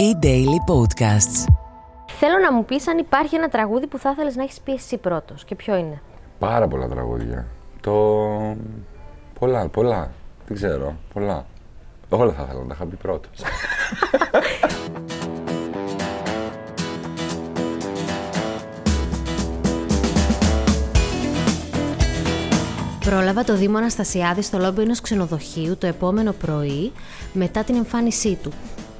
E-Daily Podcasts. Θέλω να μου πεις αν υπάρχει ένα τραγούδι που θα ήθελες να έχεις πει εσύ πρώτος και ποιο είναι. Πάρα πολλά τραγούδια. Το. Πολλά, πολλά. Δεν ξέρω. Πολλά. Όλα θα ήθελα να τα είχα πει πρώτος. Πρόλαβα το Δήμο Αναστασιάδης στο λόμπι ενός ξενοδοχείου το επόμενο πρωί μετά την εμφάνισή του.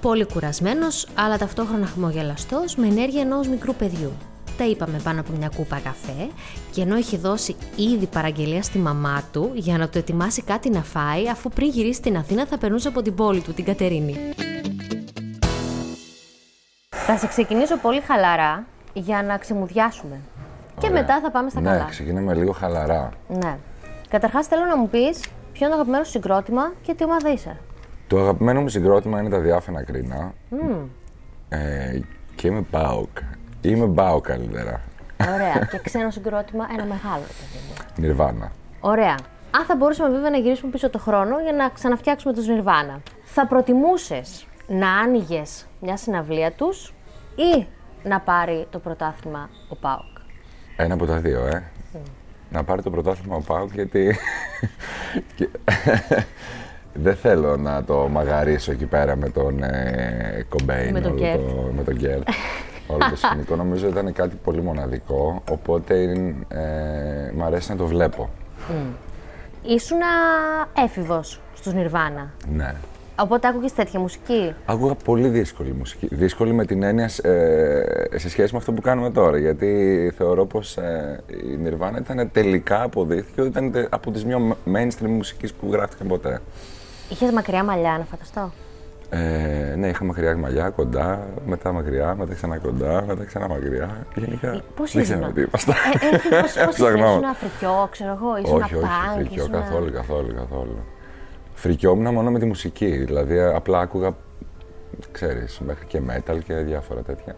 Πολύ κουρασμένος, αλλά ταυτόχρονα χαμογελαστός, με ενέργεια ενός μικρού παιδιού. Τα είπαμε πάνω από μια κούπα καφέ και ενώ είχε δώσει ήδη παραγγελία στη μαμά του για να του ετοιμάσει κάτι να φάει, αφού πριν γυρίσει στην Αθήνα θα περνούσε από την πόλη του, την Κατερίνη. Θα σε ξεκινήσω πολύ χαλαρά για να ξεμουδιάσουμε. Και Ωραία. μετά θα πάμε στα ναι, καλά. ξεκινάμε λίγο χαλαρά. Ναι. Καταρχάς θέλω να μου πεις ποιο είναι το αγαπημένο σου συγκρότημα και τι ομάδα είσαι. Το αγαπημένο μου συγκρότημα είναι τα διάφανα κρίνα. Ε, και είμαι Μπάουκ. Είμαι Μπάουκ καλύτερα. Ωραία. και ξένο συγκρότημα, ένα μεγάλο παιδί μου. Νιρβάνα. Ωραία. Αν θα μπορούσαμε βέβαια να γυρίσουμε πίσω το χρόνο για να ξαναφτιάξουμε τους Νιρβάνα. Θα προτιμούσες να άνοιγες μια συναυλία τους ή να πάρει το πρωτάθλημα ο Πάοκ; Ένα από τα δύο, ε. Να πάρει το πρωτάθλημα ο ΠΑΟΚ γιατί. και- Δεν θέλω να το μαγαρίσω εκεί πέρα με τον ε, Κομπέιν, Με τον όλο Κερτ. το, με τον Κερτ. όλο το σκηνικό νομίζω ήταν κάτι πολύ μοναδικό, οπότε ε, μ' αρέσει να το βλέπω. Ήσουν έφηβος στους Νιρβάνα. Ναι. Οπότε άκουγες τέτοια μουσική; Άκουγα πολύ δύσκολη μουσική. Δύσκολη με την έννοια ε, σε σχέση με αυτό που κάνουμε τώρα. Γιατί θεωρώ πως ε, η Nirvana ήταν τελικά αποδείχθηκε ότι ήταν τε- από τις πιο mainstream μουσικές που γράφτηκαν ποτέ. Είχες μακριά μαλλιά, να φανταστώ; Ε, ναι, είχα μακριά μαλλιά, κοντά, μετά μακριά, μετά ξανά κοντά, μετά ξανά μακριά. Γενικά. Πώς δεν ήσουν; ξέρω τι είπα. στα- Ε, ε, πώς, πώς Ψαχνάω. ήσουν Αφρικιό, ξέρω εγώ, ήσουν όχι, όχι, πανκ, φρικιό, ήσουνα- καθόλου, καθόλου, καθόλου. Φρικιόμουν μόνο με τη μουσική, δηλαδή απλά άκουγα, ξέρεις, μέχρι και metal και διάφορα τέτοια.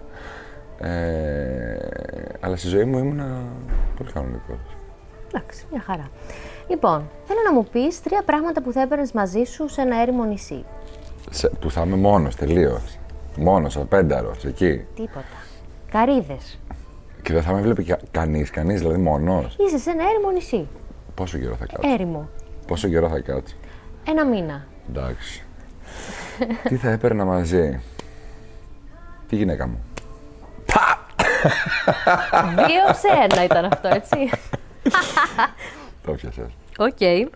Ε, αλλά στη ζωή μου ήμουν πολύ κανονικός. Εντάξει, μια χαρά. Λοιπόν, θέλω να μου πεις τρία πράγματα που θα έπαιρνες μαζί σου σε ένα έρημο νησί. Σε, που θα είμαι μόνος, τελείως. Μόνος, απένταρος, εκεί. Τίποτα. Καρίδες. Και δεν θα με βλέπει κα, κανείς, κανείς, δηλαδή μόνος. Είσαι σε ένα έρημο νησί. Πόσο καιρό θα κάτσω; Έρημο. Πόσο καιρό θα κάτσω; Ένα μήνα. Εντάξει. Τι θα έπαιρνα μαζί; Τη γυναίκα μου; Δύο σε ένα ήταν αυτό, έτσι. Το πιασες. Οκ.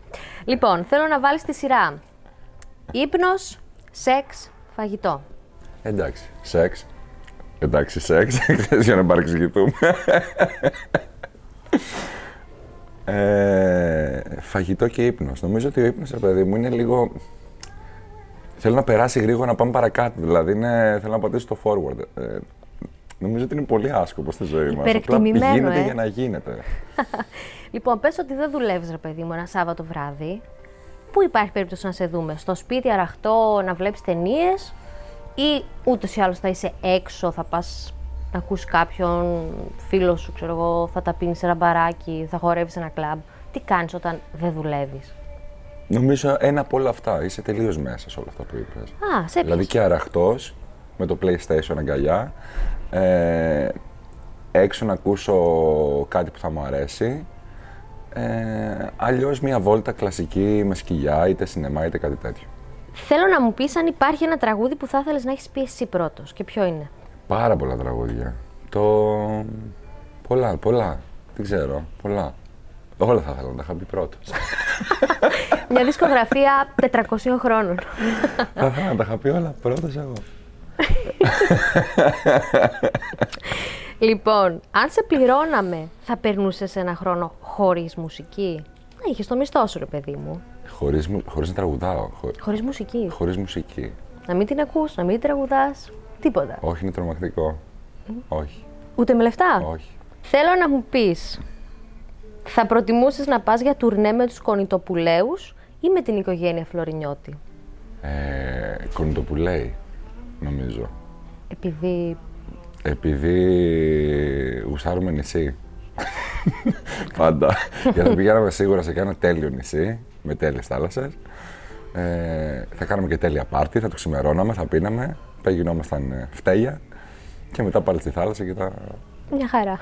Λοιπόν, θέλω να βάλεις τη σειρά. Ύπνος, σεξ, φαγητό. Εντάξει. Σεξ. Εντάξει, σεξ. Ξέρεις για να παρεξηγηθούμε. ε, φαγητό και ύπνος. Νομίζω ότι ο ύπνος, ρε παιδί μου, είναι λίγο... Θέλω να περάσει γρήγορα να πάμε παρακάτω. Δηλαδή, είναι... θέλω να πατήσω το forward. Ε, νομίζω ότι είναι πολύ άσκοπο στη ζωή μας. Απλά Υπερεκτιμημένο, γίνεται ε. για να γίνεται. Λοιπόν, πες ότι δεν δουλεύεις, ρε παιδί μου, ένα Σάββατο βράδυ. Πού υπάρχει περίπτωση να σε δούμε, στο σπίτι αραχτό να βλέπεις ταινίες ή ούτως ή άλλως θα είσαι έξω, θα πας να ακούσει κάποιον φίλο σου, ξέρω εγώ, θα τα πίνεις σε ένα μπαράκι, θα χορεύεις σε ένα κλαμπ. Τι κάνεις όταν δεν δουλεύεις; Νομίζω ένα από όλα αυτά. Είσαι τελείως μέσα σε όλα αυτά που είπες. Α, σε Δηλαδή και αραχτός, με το PlayStation αγκαλιά, ε, έξω να ακούσω κάτι που θα μου αρέσει, ε, αλλιώς μια βόλτα κλασική με σκυλιά, είτε σινεμά είτε κάτι τέτοιο. Θέλω να μου πεις αν υπάρχει ένα τραγούδι που θα ήθελες να έχεις πει εσύ πρώτος και ποιο είναι. Πάρα πολλά τραγούδια. Το... Πολλά, πολλά. Δεν ξέρω, πολλά. Όλα θα ήθελα να τα είχα πει πρώτος. Μια δισκογραφία 400 χρόνων. θα ήθελα να τα είχα πει όλα πρώτος εγώ. Λοιπόν, αν σε πληρώναμε, θα περνούσες ένα χρόνο χωρίς μουσική; Να είχες το μισθό σου, ρε παιδί μου. Χωρίς, μου- χωρίς να τραγουδάω, χω- Χωρίς μουσική; χωρίς μουσική. Να μην την ακούς, να μην την τραγουδάς. Τίποτα. Όχι, είναι τρομακτικό. Όχι, Ούτε με λεφτά; όχι. Θέλω να μου πεις, θα προτιμούσες να πας για τουρνέ με τους κονιτοπουλαίου ή με την οικογένεια Φλωρινιώτη; Ε, κονιτοπουλέη, νομίζω. Επειδή. Επειδή γουστάρουμε νησί. Πάντα. Γιατί θα πηγαίναμε σίγουρα σε ένα τέλειο νησί, με τέλειες θάλασσες. Ε, θα κάναμε και τέλεια πάρτι, θα το ξημερώναμε, θα πίναμε τα γινόμασταν ε, φταίγια και μετά πάλι στη θάλασσα και τα... Μια χαρά.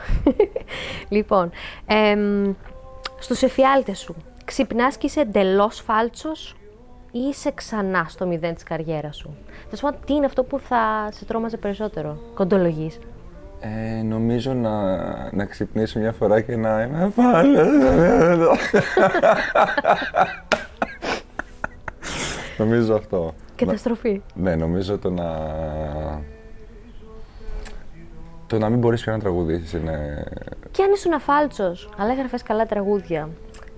λοιπόν, εμ, στους εφιάλτες σου, ξυπνάς και είσαι εντελώς φάλτσος; ή είσαι ξανά στο μηδέν της καριέρας σου. Θα σου πω, τι είναι αυτό που θα σε τρόμαζε περισσότερο, κοντολογής. Ε, νομίζω να, να ξυπνήσω μια φορά και να είμαι πάλι. νομίζω αυτό. Καταστροφή. Ναι, νομίζω το να... Το να μην μπορείς πια να τραγουδήσεις είναι... Και αν ήσουν αφάλτσος, αλλά έγραφες καλά τραγούδια,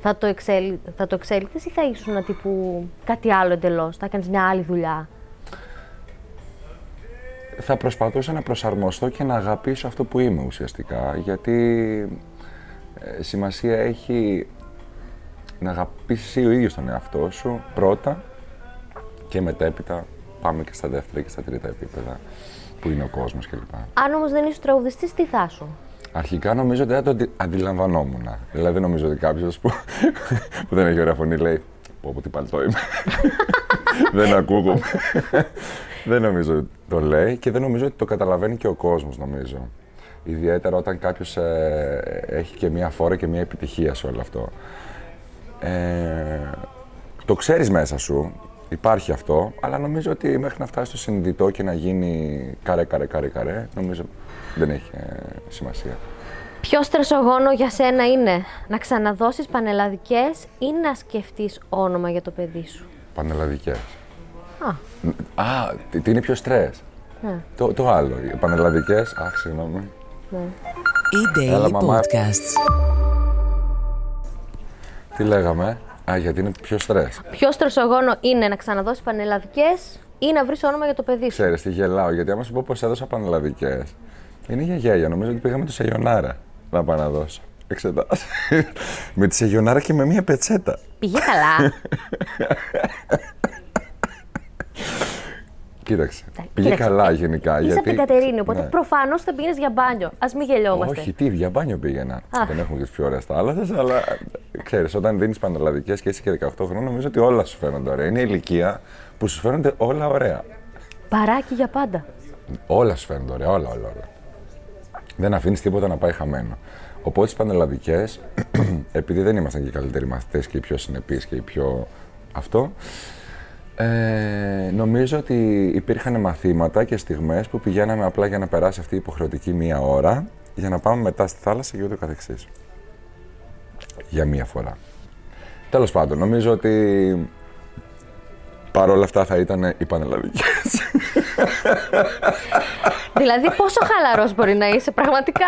θα το, εξέλ, θα το εξέλιξες ή θα ήσουν τύπου κάτι άλλο εντελώς, θα έκανες μια άλλη δουλειά; θα προσπαθούσα να προσαρμοστώ και να αγαπήσω αυτό που είμαι ουσιαστικά. Γιατί ε, σημασία έχει να αγαπήσεις εσύ ο ίδιος τον εαυτό σου πρώτα και μετέπειτα πάμε και στα δεύτερα και στα τρίτα επίπεδα που είναι ο κόσμος κλπ. Αν όμως δεν ήσουν τραγουδιστής, τι θα σου; Αρχικά νομίζω ότι δεν το αντι- αντιλαμβανόμουν. Δηλαδή δεν νομίζω ότι κάποιος που, που δεν έχει ωραία φωνή λέει Πω πω τι παλτό είμαι. δεν ακούγομαι. δεν νομίζω ότι το λέει και δεν νομίζω ότι το καταλαβαίνει και ο κόσμος νομίζω. Ιδιαίτερα όταν κάποιος ε, έχει και μία φόρα και μία επιτυχία σε όλο αυτό. Ε, το ξέρεις μέσα σου, υπάρχει αυτό, αλλά νομίζω ότι μέχρι να φτάσεις στο συνειδητό και να γίνει καρέ, καρέ, καρέ, καρέ, νομίζω δεν έχει ε, σημασία. Πιο στρεσογόνο για σένα είναι να ξαναδώσεις πανελλαδικές ή να σκεφτείς όνομα για το παιδί σου; Πανελλαδικές. Α, Α, τι, τι είναι πιο στρες; ναι, Το, το άλλο, οι πανελλαδικές, αχ, συγγνώμη. ναι. Έλα, E-Daily μαμά. Podcasts. Τι λέγαμε, Α, γιατί είναι πιο στρες. Πιο στρεσογόνο είναι να ξαναδώσεις πανελλαδικές ή να βρεις όνομα για το παιδί σου; Ξέρεις τι γελάω, γιατί άμα σου πω πως έδωσα πανελλαδικές, είναι για γέλια. Νομίζω ότι πήγαμε το Σεγιονάρα να πάω να δώσω. Εξετάσεις. με τη Σεγιονάρα και με μία πετσέτα. Πήγε καλά. Κοίταξε. Πήγε κοίταξε, καλά γενικά. Είσαι γιατί... από την Κατερίνη, οπότε Ναι. προφανώς θα πήγαινες για μπάνιο. Ας μην γελιόμαστε. Όχι, τι, για μπάνιο πήγαινα. Αχ. Δεν έχουμε και τι πιο ωραίε θάλασσε, αλλά ξέρεις, όταν δίνεις πανελλαδικές και είσαι και 18 χρόνια, νομίζω ότι όλα σου φαίνονται ωραία. Είναι η ηλικία που σου φαίνονται όλα ωραία. Παράκι για πάντα. Όλα σου φαίνονται ωραία, όλα, όλα. όλα. Δεν αφήνεις τίποτα να πάει χαμένο. Οπότε στις πανελλαδικές, επειδή δεν ήμασταν και οι καλύτεροι μαθητές και οι πιο συνεπείς και οι πιο αυτό, ε, νομίζω ότι υπήρχαν μαθήματα και στιγμές που πηγαίναμε απλά για να περάσει αυτή η υποχρεωτική μία ώρα για να πάμε μετά στη θάλασσα και ούτω καθεξής. Για μία φορά. Τέλος πάντων, νομίζω ότι παρόλα αυτά θα ήταν οι πανελλαδικές. Δηλαδή, πόσο χαλαρός μπορεί να είσαι πραγματικά;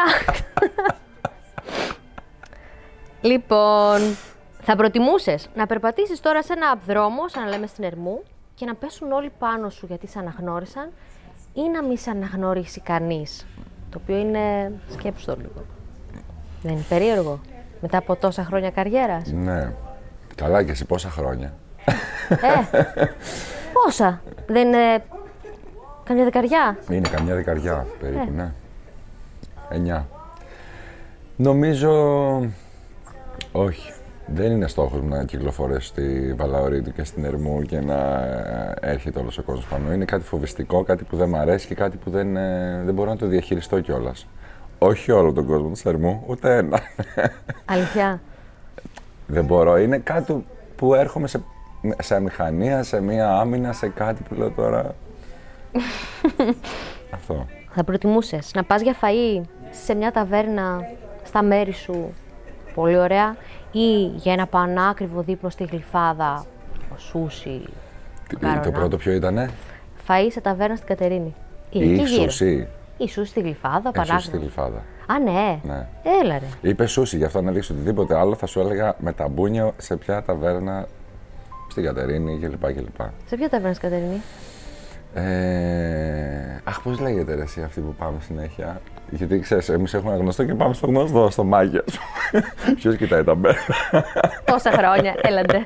λοιπόν, θα προτιμούσες να περπατήσεις τώρα σε ένα δρόμο, σαν να λέμε στην Ερμού, και να πέσουν όλοι πάνω σου γιατί σε αναγνώρισαν ή να μην σε αναγνωρίσει κανείς. Το οποίο είναι, σκέψου το λίγο. Δεν είναι περίεργο. Μετά από τόσα χρόνια καριέρας; ναι. Καλά και εσύ πόσα χρόνια; Ε, πόσα; Δεν είναι καμιά δεκαριά; Είναι καμιά δεκαριά περίπου, Ε. ναι. Εννιά. Νομίζω... Όχι. Δεν είναι στόχος μου να κυκλοφορήσω στη Βαλαωρίτου και στην Ερμού και να ε, έρχεται όλος ο κόσμος πάνω. Είναι κάτι φοβιστικό, κάτι που δεν μ' αρέσει και κάτι που δεν, ε, δεν μπορώ να το διαχειριστώ κιόλας. Όχι όλο τον κόσμο της Ερμού, ούτε ένα. Αλήθεια. δεν μπορώ. Είναι κάτι που έρχομαι σε, σε μηχανία, σε μία άμυνα, σε κάτι που λέω τώρα... Αυτό. Θα προτιμούσες να πας για φαΐ σε μια ταβέρνα στα μέρη σου, πολύ ωραία, ή για ένα πανάκριβο δίπλο στη γλυφάδα, ο σούσι, Τι- Καρονά; Το πρώτο ποιο ήτανε; φαΐ σε ταβέρνα στην Κατερίνη. Ή Η εκεί γύρω. σουσί. Ή σούσι στη γλυφάδα, Ε, σουσί στη πανάκριβο. γλυφάδα. Α, ναι. Ναι. Έλα ρε. Είπες σούσι, γι' αυτό αν δείξει οτιδήποτε άλλο θα σου έλεγα με τα μπούνια σε ποια ταβέρνα στην Κατερίνη κλπ. κλπ. Σε ποια ταβέρνα στην Κατερίνη; Ε, αχ, πώς λέγεται ρε, εσύ αυτή που πάμε συνέχεια; Γιατί ξέρεις, εμείς έχουμε ένα γνωστό και πάμε στο γνωστό, στο μάγια σου. Ποιος κοιτάει τα μπέρα. Τόσα χρόνια, έλαντε.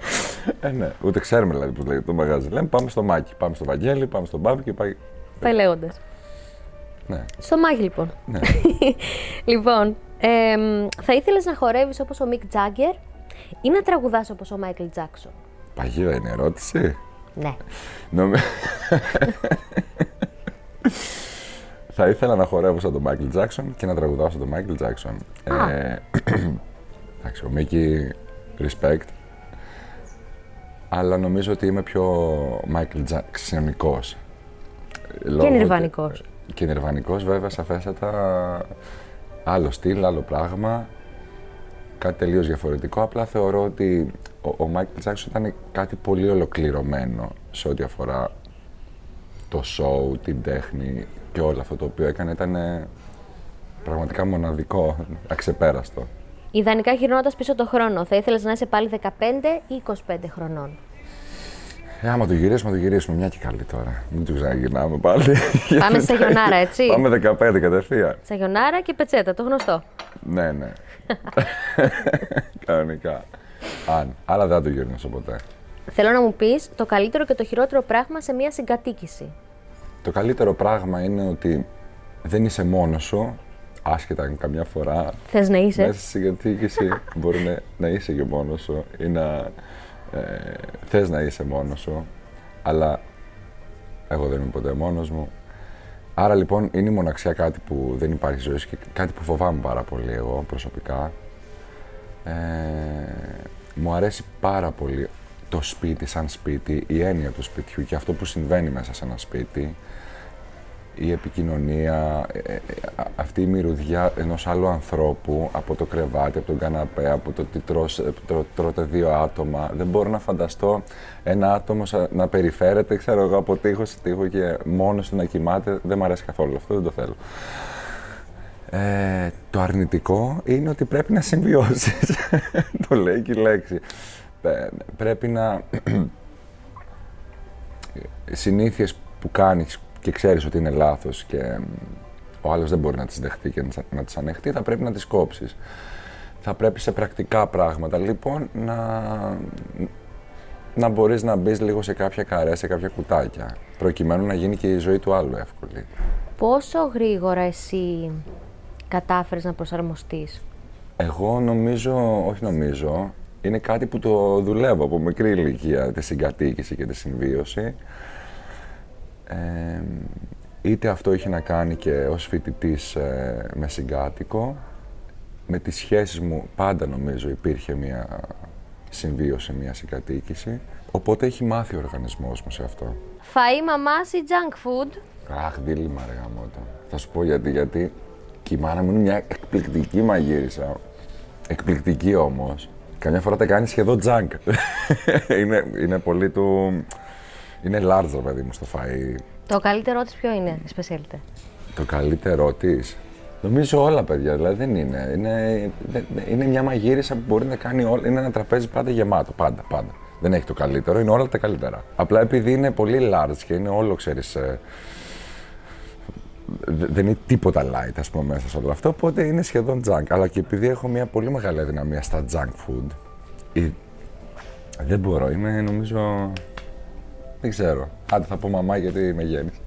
ε, ναι, ούτε ξέρουμε δηλαδή πώς λέγεται το μαγάζι. Λέμε πάμε στο μάκι, πάμε στο Βαγγέλη, πάμε στον Μπάμπη και πάει. Πάει λέγοντας. Ναι, Στο μάγι λοιπόν. ναι. Λοιπόν, εμ, θα ήθελες να χορεύεις όπως ο Μικ Τζάγκερ ή να τραγουδάς όπως ο Μάικλ Τζάκσον. Παγίδα είναι η ερώτηση. Ναι. Νομι... Θα ήθελα να χορεύω σαν τον Μάικλ Τζάξον και να τραγουδάω σαν τον Μάικλ Τζάξον. Α. Ε, εντάξει, ο Μίκη, respect. Αλλά νομίζω ότι είμαι πιο Μάικλ Τζάξονικός. Και νιρβανικός. Και νιρβανικός βέβαια, σαφέστατα. Άλλο στυλ, άλλο πράγμα. Κάτι τελείως διαφορετικό. Απλά θεωρώ ότι ο, ο Μάικλ Τζάξον ήταν κάτι πολύ ολοκληρωμένο σε ό,τι αφορά το show, την τέχνη και όλο αυτό το οποίο έκανε ήταν ε, πραγματικά μοναδικό, αξεπέραστο. Ιδανικά γυρνώντας πίσω το χρόνο, θα ήθελες να είσαι πάλι 15 ή 25 χρονών; Ε, άμα το γυρίσουμε, το γυρίσουμε μια και καλή τώρα. Μην το ξαναγυρνάμε πάλι. Πάμε σε γιονάρα, έτσι. Πάμε 15 κατευθείαν. Σε γιονάρα και πετσέτα, το γνωστό. Ναι, ναι. Κανονικά. Αν. Αλλά δεν θα το γυρνήσω ποτέ. Θέλω να μου πεις το καλύτερο και το χειρότερο πράγμα σε μια συγκατοίκηση. Το καλύτερο πράγμα είναι ότι δεν είσαι μόνος σου, άσχετα αν καμιά φορά Θες να είσαι. μέσα στη συγκατοίκηση μπορεί να, να είσαι και μόνος σου ή να ε, θες να είσαι μόνος σου, αλλά εγώ δεν είμαι ποτέ μόνος μου. Άρα λοιπόν είναι η μοναξιά κάτι που δεν υπάρχει ζωή σου και κάτι που φοβάμαι πάρα πολύ εγώ προσωπικά. Ε, μου αρέσει πάρα πολύ το σπίτι σαν σπίτι, η έννοια του σπιτιού και αυτό που συμβαίνει μέσα σε ένα σπίτι, η επικοινωνία, ε, ε, α- αυτή η μυρωδιά ενός άλλου ανθρώπου από το κρεβάτι, από τον καναπέ, από το ότι τρως, ε, τρώ- τρώτε δύο άτομα. Δεν μπορώ να φανταστώ ένα άτομο σα- να περιφέρεται, ξέρω εγώ, από τείχο σε τείχο και μόνος του να κοιμάται. Δεν μου αρέσει καθόλου αυτό, δεν το θέλω. Ε, το αρνητικό είναι ότι πρέπει να συμβιώσεις. το λέει και η λέξη. Ε, πρέπει να... συνήθειες που κάνεις και ξέρεις ότι είναι λάθος και μ, ο άλλος δεν μπορεί να τις δεχτεί και να τις- να τις ανεχτεί, θα πρέπει να τις κόψεις. Θα πρέπει σε πρακτικά πράγματα, λοιπόν, να, να μπορείς να μπεις λίγο σε κάποια καρέ, σε κάποια κουτάκια, προκειμένου να γίνει και η ζωή του άλλου εύκολη. Πόσο γρήγορα εσύ κατάφερες να προσαρμοστείς; Εγώ νομίζω, όχι νομίζω, είναι κάτι που το δουλεύω από μικρή ηλικία, τη συγκατοίκηση και τη συμβίωση. Ε, είτε αυτό είχε να κάνει και ως φοιτητής ε, με συγκάτοικο, με τις σχέσεις μου πάντα νομίζω υπήρχε μια συμβίωση, μια συγκατοίκηση. Οπότε έχει μάθει ο οργανισμός μου σε αυτό. Φαΐ μαμάς ή junk food. Αχ, δίλημα ρε γαμώτο. Θα σου πω γιατί, γιατί και η μάνα μου είναι μια εκπληκτική μαγείρισα. Εκπληκτική όμως. Καμιά φορά τα κάνει σχεδόν τζάνκ. είναι, είναι πολύ του... Είναι large, ρε παιδί μου, στο φαΐ. Το καλύτερό της ποιο είναι, η specialty; Το καλύτερό της; Νομίζω όλα, παιδιά, δηλαδή δεν είναι. Είναι, δεν- είναι μια μαγείρισα που μπορεί να κάνει όλα. Είναι ένα τραπέζι πάντα γεμάτο. Πάντα, πάντα. Δεν έχει το καλύτερο, είναι όλα τα καλύτερα. Απλά επειδή είναι πολύ large και είναι όλο, ξέρεις. δεν είναι τίποτα light, ας πούμε, μέσα σε όλο αυτό, οπότε είναι σχεδόν junk. Αλλά και επειδή έχω μια πολύ μεγάλη αδυναμία στα junk food, η- δεν μπορώ, είμαι νομίζω... Δεν ξέρω. Άντε θα πω μαμά γιατί με γέννησε.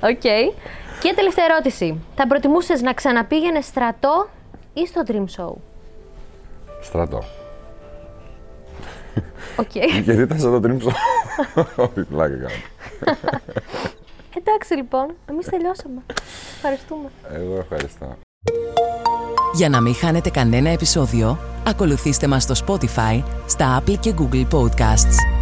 Οκ. Και τελευταία ερώτηση. Θα προτιμούσες να ξαναπήγαινε στρατό ή στο Dream Show; Στρατό. Οκ. Γιατί ήταν σαν το Dream Show. Όχι, πλάκα κάνω. Εντάξει λοιπόν, εμείς τελειώσαμε. Ευχαριστούμε. Εγώ ευχαριστώ. Για να μην χάνετε κανένα επεισόδιο, ακολουθήστε μας στο Spotify, στα Apple και Google Podcasts.